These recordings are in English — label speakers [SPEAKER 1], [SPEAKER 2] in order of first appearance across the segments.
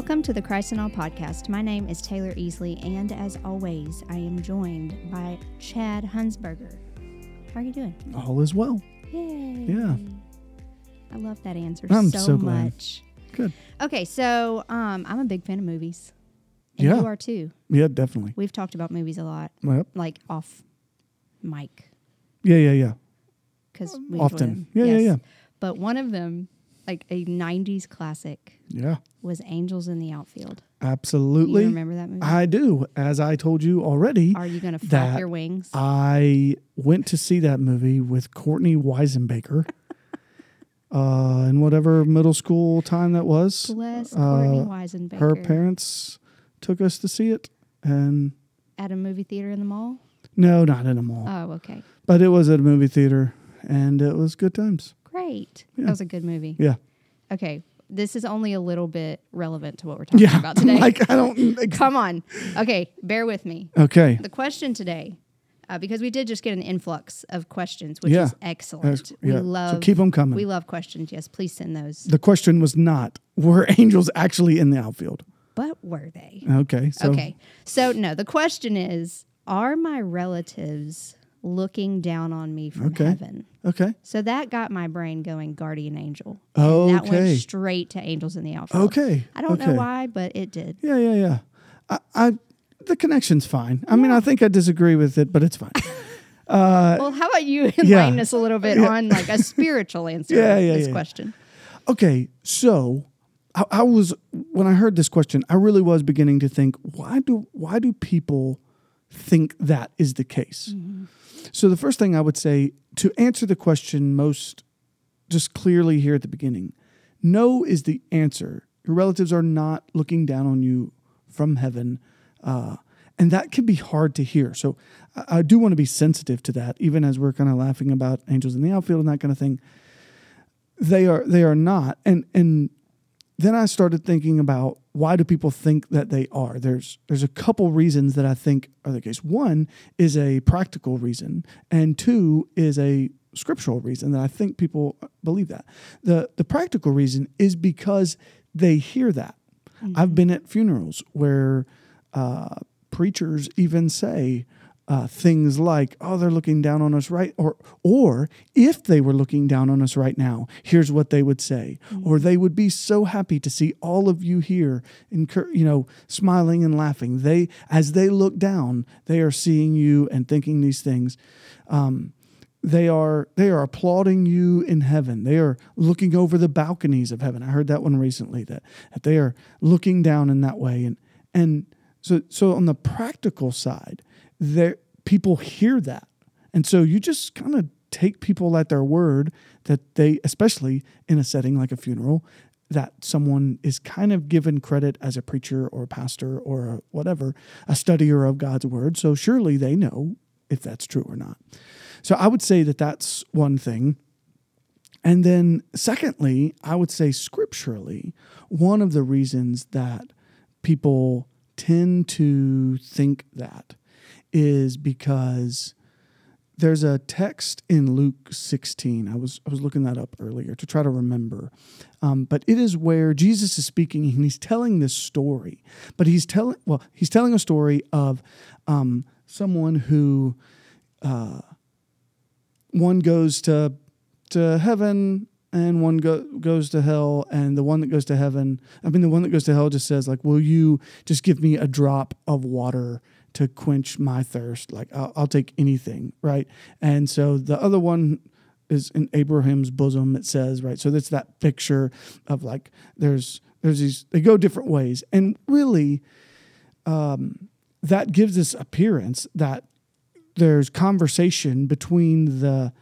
[SPEAKER 1] Welcome to the Christ and All podcast. My name is Taylor Easley, and as always, I am joined by Chad Hunsberger. How are you doing?
[SPEAKER 2] All is well.
[SPEAKER 1] Yay.
[SPEAKER 2] Yeah.
[SPEAKER 1] I love that answer
[SPEAKER 2] I'm
[SPEAKER 1] so,
[SPEAKER 2] so glad.
[SPEAKER 1] much.
[SPEAKER 2] Good.
[SPEAKER 1] Okay, so um, I'm a big fan of movies.
[SPEAKER 2] Yeah.
[SPEAKER 1] you are too.
[SPEAKER 2] Yeah, definitely.
[SPEAKER 1] We've talked about movies a lot,
[SPEAKER 2] Yep.
[SPEAKER 1] like off mic,
[SPEAKER 2] Yeah, yeah, yeah.
[SPEAKER 1] because
[SPEAKER 2] Often. Yeah, yeah, yeah.
[SPEAKER 1] But one of them, like a 90s classic,
[SPEAKER 2] Yeah.
[SPEAKER 1] was Angels in the Outfield.
[SPEAKER 2] Absolutely.
[SPEAKER 1] You remember that movie?
[SPEAKER 2] I do. As I told you already,
[SPEAKER 1] Are you going to flap your wings?
[SPEAKER 2] I went to see that movie with Courtney Weisenbaker uh, in whatever middle school time that was.
[SPEAKER 1] Bless Courtney
[SPEAKER 2] uh,
[SPEAKER 1] Weisenbaker.
[SPEAKER 2] Her parents took us to see it. And
[SPEAKER 1] At a movie theater in the mall?
[SPEAKER 2] no, not in a mall,
[SPEAKER 1] Oh, okay.
[SPEAKER 2] but it was at a movie theater and it was good times.
[SPEAKER 1] Great.
[SPEAKER 2] Yeah.
[SPEAKER 1] That was a good movie.
[SPEAKER 2] Yeah.
[SPEAKER 1] Okay. This is only a little bit relevant to what we're talking
[SPEAKER 2] Yeah.
[SPEAKER 1] about today.
[SPEAKER 2] like, I don't.
[SPEAKER 1] Come on. Okay. Bear with me.
[SPEAKER 2] Okay.
[SPEAKER 1] The question today, uh, because we did just get an influx of questions, which
[SPEAKER 2] Yeah.
[SPEAKER 1] is excellent.
[SPEAKER 2] That's-
[SPEAKER 1] We love
[SPEAKER 2] so keep them coming.
[SPEAKER 1] we love questions. Yes, please send those.
[SPEAKER 2] the question was not were angels actually in the outfield
[SPEAKER 1] But were they?
[SPEAKER 2] okay so
[SPEAKER 1] okay. So no, the question is, are my relatives looking down on me from
[SPEAKER 2] Okay.
[SPEAKER 1] heaven?
[SPEAKER 2] okay
[SPEAKER 1] So that got my brain going guardian angel. And that went straight to angels in the outfield.
[SPEAKER 2] okay
[SPEAKER 1] I don't know why, but it did.
[SPEAKER 2] yeah yeah yeah I, I the connection's fine i mean i think i disagree with it but it's fine uh,
[SPEAKER 1] well, how about you enlighten us a little bit on like a spiritual answer
[SPEAKER 2] Yeah,
[SPEAKER 1] to
[SPEAKER 2] yeah,
[SPEAKER 1] this
[SPEAKER 2] yeah.
[SPEAKER 1] question?
[SPEAKER 2] okay so I, I was when i heard this question i really was beginning to think why do why do people think that is the case mm-hmm. So the first thing i would say to answer the question most just clearly here at the beginning no is the answer. Your relatives are not looking down on you from heaven uh, and that can be hard to hear. So I, I do want to be sensitive to that even as we're kind of laughing about angels in the outfield and that kind of thing. They are they are not and and then i started thinking about why do people think that they are? There's there's a couple reasons that i think are the case. One is a practical reason and two is a scriptural reason that i think people believe that. The the practical reason is because they hear that. I've been at funerals where uh, preachers even say uh, things like, "Oh, they're looking down on us right," or or if they were looking down on us right now, here's what they would say, or they would be so happy to see all of you here, incur- you know, smiling and laughing. They, as they look down, they are seeing you and thinking these things. Um, they are they are applauding you in heaven. They are looking over the balconies of heaven. I heard that one recently that, that they are looking down in that way and and so so on the practical side, there people hear that. And so you just kind of take people at their word that they especially in a setting like a funeral that someone is kind of given credit as a preacher or a pastor or a whatever, a studier of God's word. So surely they know if that's true or not. So I would say that that's one thing. And then, secondly, I would say scripturally, one of the reasons that people tend to think that is because there's a text in Luke 16. I was I was looking that up earlier to try to remember, um, but it is where Jesus is speaking and he's telling this story. But he's telling well, he's telling a story of um, someone who uh, one goes to to heaven and one go, goes to hell and the one that goes to heaven i mean the one that goes to hell just says like will you just give me a drop of water to quench my thirst. Like i'll, I'll take anything right? And so the other one is in abraham's bosom it says right? So that's that picture of like there's there's these they go different ways. And really um, that gives this appearance that there's conversation between the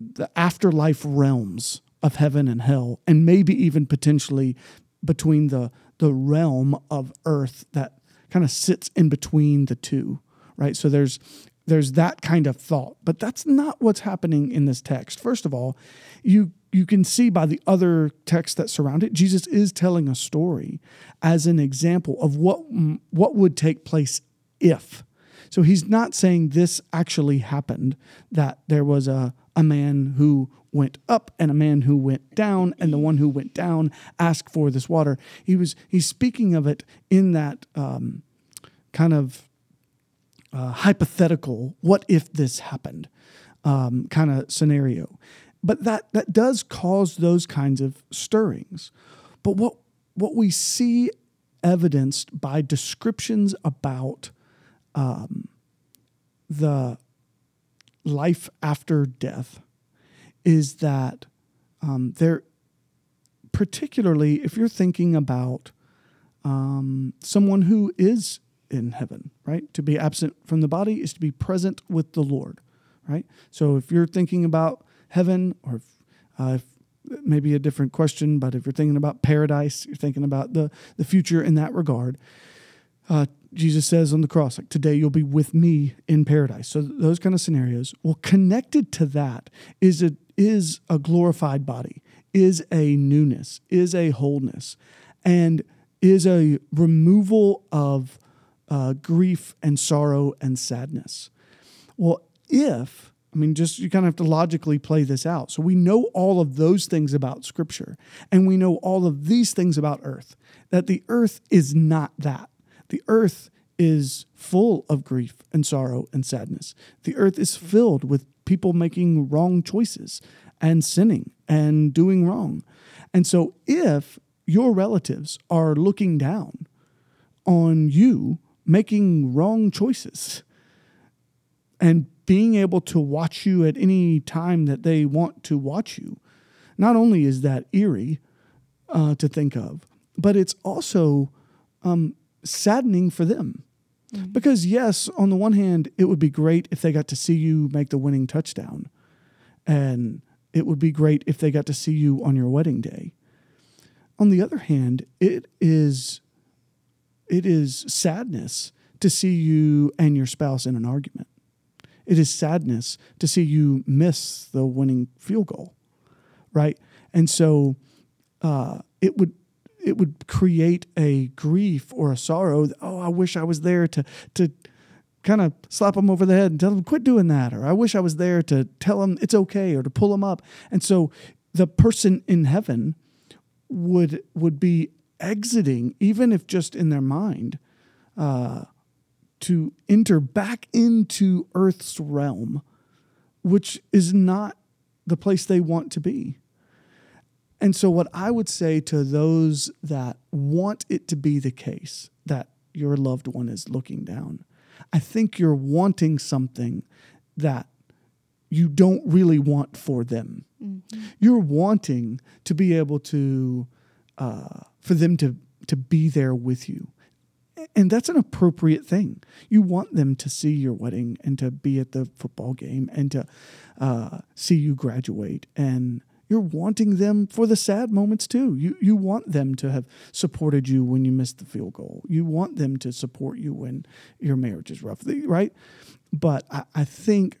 [SPEAKER 2] the afterlife realms of heaven and hell and maybe even potentially between the the realm of earth that kind of sits in between the two right? So there's there's that kind of thought but that's not what's happening in this text. First of all you you can see by the other texts that surround it jesus is telling a story as an example of what what would take place if. So he's not saying this actually happened, that there was a, a man who went up and a man who went down and the one who went down asked for this water. He was he's speaking of it in that um, kind of uh, hypothetical what if this happened um, kind of scenario. But that that does cause those kinds of stirrings. But what what we see evidenced by descriptions about um, the life after death is that um, there, particularly if you're thinking about um, someone who is in heaven, right? To be absent from the body is to be present with the Lord, right? So if you're thinking about heaven, or if, uh, if maybe a different question, but if you're thinking about paradise, you're thinking about the the future in that regard. Uh, Jesus says on the cross, like, today you'll be with me in paradise. So those kind of scenarios. Well, connected to that is a is a glorified body, is a newness, is a wholeness, and is a removal of uh, grief and sorrow and sadness. Well, if I mean, just you kind of have to logically play this out. So we know all of those things about Scripture, and we know all of these things about earth, that the earth is not that. The earth is full of grief and sorrow and sadness. The earth is filled with people making wrong choices and sinning and doing wrong. And so if your relatives are looking down on you making wrong choices and being able to watch you at any time that they want to watch you, not only is that eerie uh, to think of, but it's also um, saddening for them. Mm-hmm. Because, yes, on the one hand, it would be great if they got to see you make the winning touchdown. And it would be great if they got to see you on your wedding day. On the other hand, it is it is sadness to see you and your spouse in an argument. It is sadness to see you miss the winning field goal, right? And so uh, it would it would create a grief or a sorrow. Oh, I wish I was there to to kind of slap them over the head and tell them quit doing that, or I wish I was there to tell them it's okay, or to pull them up. And so the person in heaven would would be exiting, even if just in their mind, uh, to enter back into Earth's realm, which is not the place they want to be. And so, what I would say to those that want it to be the case that your loved one is looking down, I think you're wanting something that you don't really want for them. Mm-hmm. You're wanting to be able to, uh, for them to to be there with you, and that's an appropriate thing. You want them to see your wedding and to be at the football game and to uh, see you graduate and you're wanting them for the sad moments too. You you want them to have supported you when you missed the field goal. You want them to support you when your marriage is rough, right? But I, I think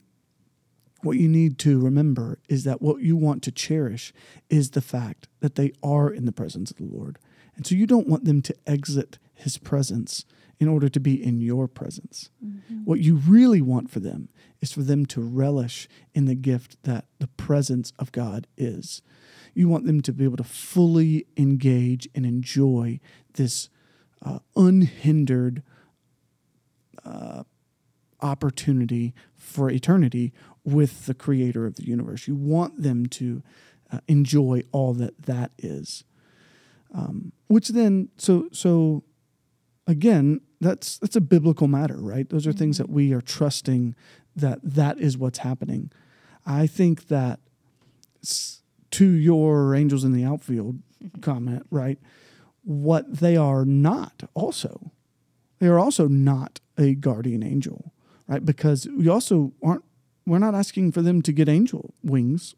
[SPEAKER 2] what you need to remember is that what you want to cherish is the fact that they are in the presence of the Lord. And so you don't want them to exit his presence in order to be in your presence. Mm-hmm. What you really want for them is for them to relish in the gift that the presence of God is. You want them to be able to fully engage and enjoy this uh, unhindered uh, opportunity for eternity with the creator of the universe. You want them to uh, enjoy all that that is. Um, which then, so so again, that's that's a biblical matter, right? Those are mm-hmm. things that we are trusting that that is what's happening. I think that to your angels in the outfield mm-hmm. comment, right? What they are not also, they are also not a guardian angel, right? Because we also aren't we're not asking for them to get angel wings.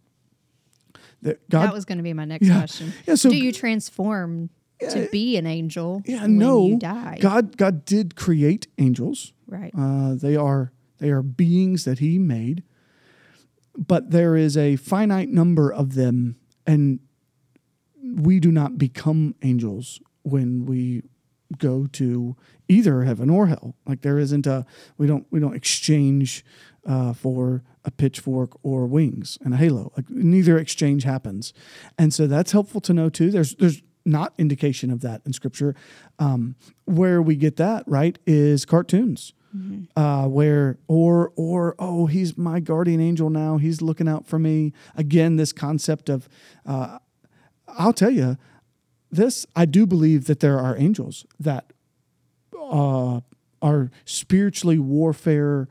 [SPEAKER 1] That, God, that was going to be my next yeah, question. Yeah, so, Do you transform to be an angel.
[SPEAKER 2] Yeah, no. God God did create angels.
[SPEAKER 1] Right.
[SPEAKER 2] Uh, they are they are beings that He made, but there is a finite number of them, and we do not become angels when we go to either heaven or hell. Like there isn't a we don't we don't exchange uh, for a pitchfork or wings and a halo. Like neither exchange happens, and so that's helpful to know too. There's there's not indication of that in scripture. Um, where we get that right is cartoons. Uh, where or or oh he's my guardian angel now he's looking out for me again this concept of uh, I'll tell you this I do believe that there are angels that uh, are spiritually warfare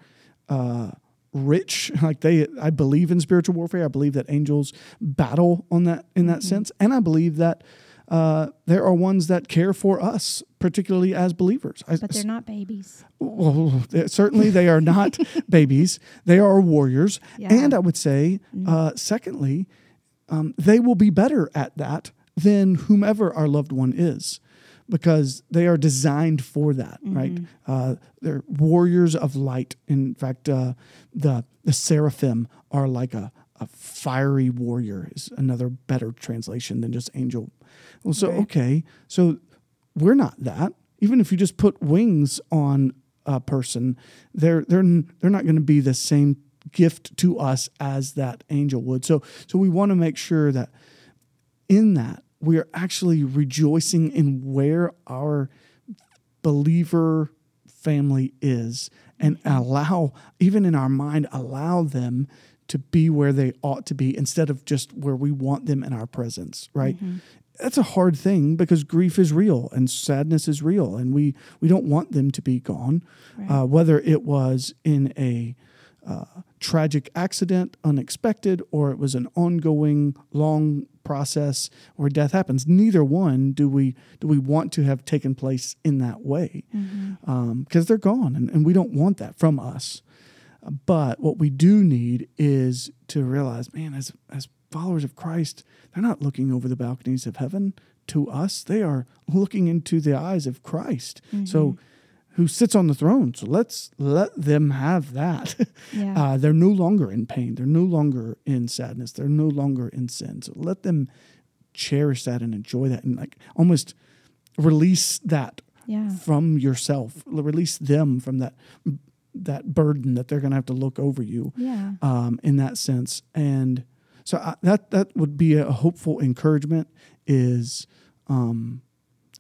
[SPEAKER 2] uh, rich. Like they, I believe in spiritual warfare. I believe that angels battle on that in that sense, and I believe that uh, there are ones that care for us, particularly as believers. I,
[SPEAKER 1] But they're not babies.
[SPEAKER 2] well, certainly they are not babies. They are warriors.
[SPEAKER 1] Yeah.
[SPEAKER 2] And I would say, uh, secondly, um, they will be better at that than whomever our loved one is because they are designed for that, right? Uh, they're warriors of light. In fact, uh, the, the seraphim are like a, a fiery warrior, is another better translation than just angel. Well, so,
[SPEAKER 1] Right.
[SPEAKER 2] okay, so we're not that. Even if you just put wings on a person, they're they're they're not going to be the same gift to us as that angel would. So so we want to make sure that in that we are actually rejoicing in where our believer family is and allow even in our mind allow them to be where they ought to be instead of just where we want them in our presence right? That's a hard thing because grief is real and sadness is real and we we don't want them to be gone uh, whether it was in a uh, tragic accident, unexpected, or it was an ongoing long process where death happens. Neither one do we do we want to have taken place in that way mm-hmm. um, because they're gone, and, and we don't want that from us. But what we do need is to realize, man, as as followers of Christ, they're not looking over the balconies of heaven to us; they are looking into the eyes of Christ. So mm-hmm. Who sits on the throne. So let's let them have that.
[SPEAKER 1] Yeah.
[SPEAKER 2] Uh, they're no longer in pain. They're no longer in sadness. They're no longer in sin. So let them cherish that and enjoy that and like almost release that
[SPEAKER 1] Yeah.
[SPEAKER 2] from yourself. Release them from that that burden that they're going to have to look over you
[SPEAKER 1] Yeah.
[SPEAKER 2] um, in that sense. And so I, that that would be a hopeful encouragement. Is um,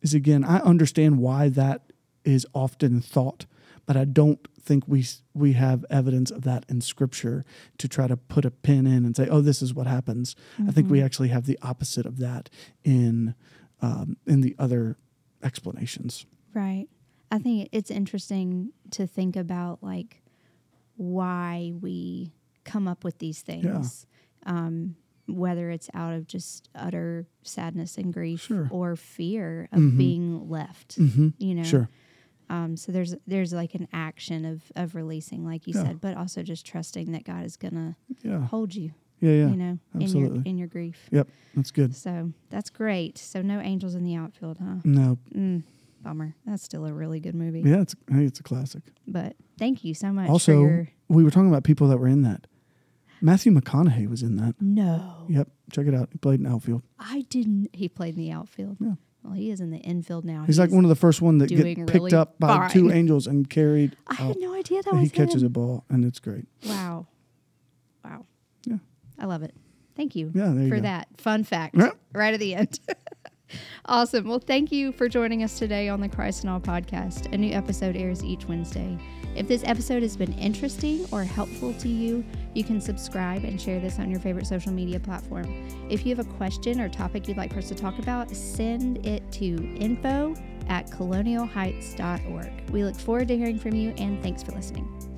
[SPEAKER 2] is again, I understand why that is often thought, but I don't think we we have evidence of that in Scripture to try to put a pin in and say, oh, this is what happens. I think we actually have the opposite of that in um, in the other explanations.
[SPEAKER 1] Right. I think it's interesting to think about like why we come up with these things. Um, whether it's out of just utter sadness and grief
[SPEAKER 2] Sure.
[SPEAKER 1] or fear of being left.
[SPEAKER 2] Mm-hmm.
[SPEAKER 1] You know.
[SPEAKER 2] Sure.
[SPEAKER 1] Um, so there's there's like an action of of releasing, like you
[SPEAKER 2] Yeah.
[SPEAKER 1] said, but also just trusting that God is gonna
[SPEAKER 2] Yeah.
[SPEAKER 1] hold you.
[SPEAKER 2] Yeah. Yeah.
[SPEAKER 1] You know, in your in your grief.
[SPEAKER 2] Yep. That's good.
[SPEAKER 1] So that's great. So no angels in the outfield, huh?
[SPEAKER 2] No.
[SPEAKER 1] Mm, bummer. That's still a really good movie.
[SPEAKER 2] Yeah. It's hey, it's a classic.
[SPEAKER 1] But thank you so much
[SPEAKER 2] Also,
[SPEAKER 1] your
[SPEAKER 2] we were talking about people that were in that. Matthew McConaughey was in that.
[SPEAKER 1] no.
[SPEAKER 2] Yep. Check it out. He played in Outfield.
[SPEAKER 1] I didn't. He played in the outfield.
[SPEAKER 2] Yeah.
[SPEAKER 1] Well, he is in the infield now.
[SPEAKER 2] He's like one of the first one that get
[SPEAKER 1] doing
[SPEAKER 2] picked
[SPEAKER 1] really
[SPEAKER 2] up by two angels and carried.
[SPEAKER 1] I
[SPEAKER 2] out.
[SPEAKER 1] had no idea that
[SPEAKER 2] And
[SPEAKER 1] was
[SPEAKER 2] he catches
[SPEAKER 1] him.
[SPEAKER 2] a ball, and it's great.
[SPEAKER 1] Wow. Wow.
[SPEAKER 2] Yeah.
[SPEAKER 1] I love it. Thank you
[SPEAKER 2] Yeah, there you
[SPEAKER 1] for
[SPEAKER 2] go.
[SPEAKER 1] that fun fact right at the end. awesome. Well, thank you for joining us today on the Christ and All podcast. A new episode airs each Wednesday. If this episode has been interesting or helpful to you, you can subscribe and share this on your favorite social media platform. If you have a question or topic you'd like for us to talk about, send it to info at colonialheights.org. We look forward to hearing from you and thanks for listening.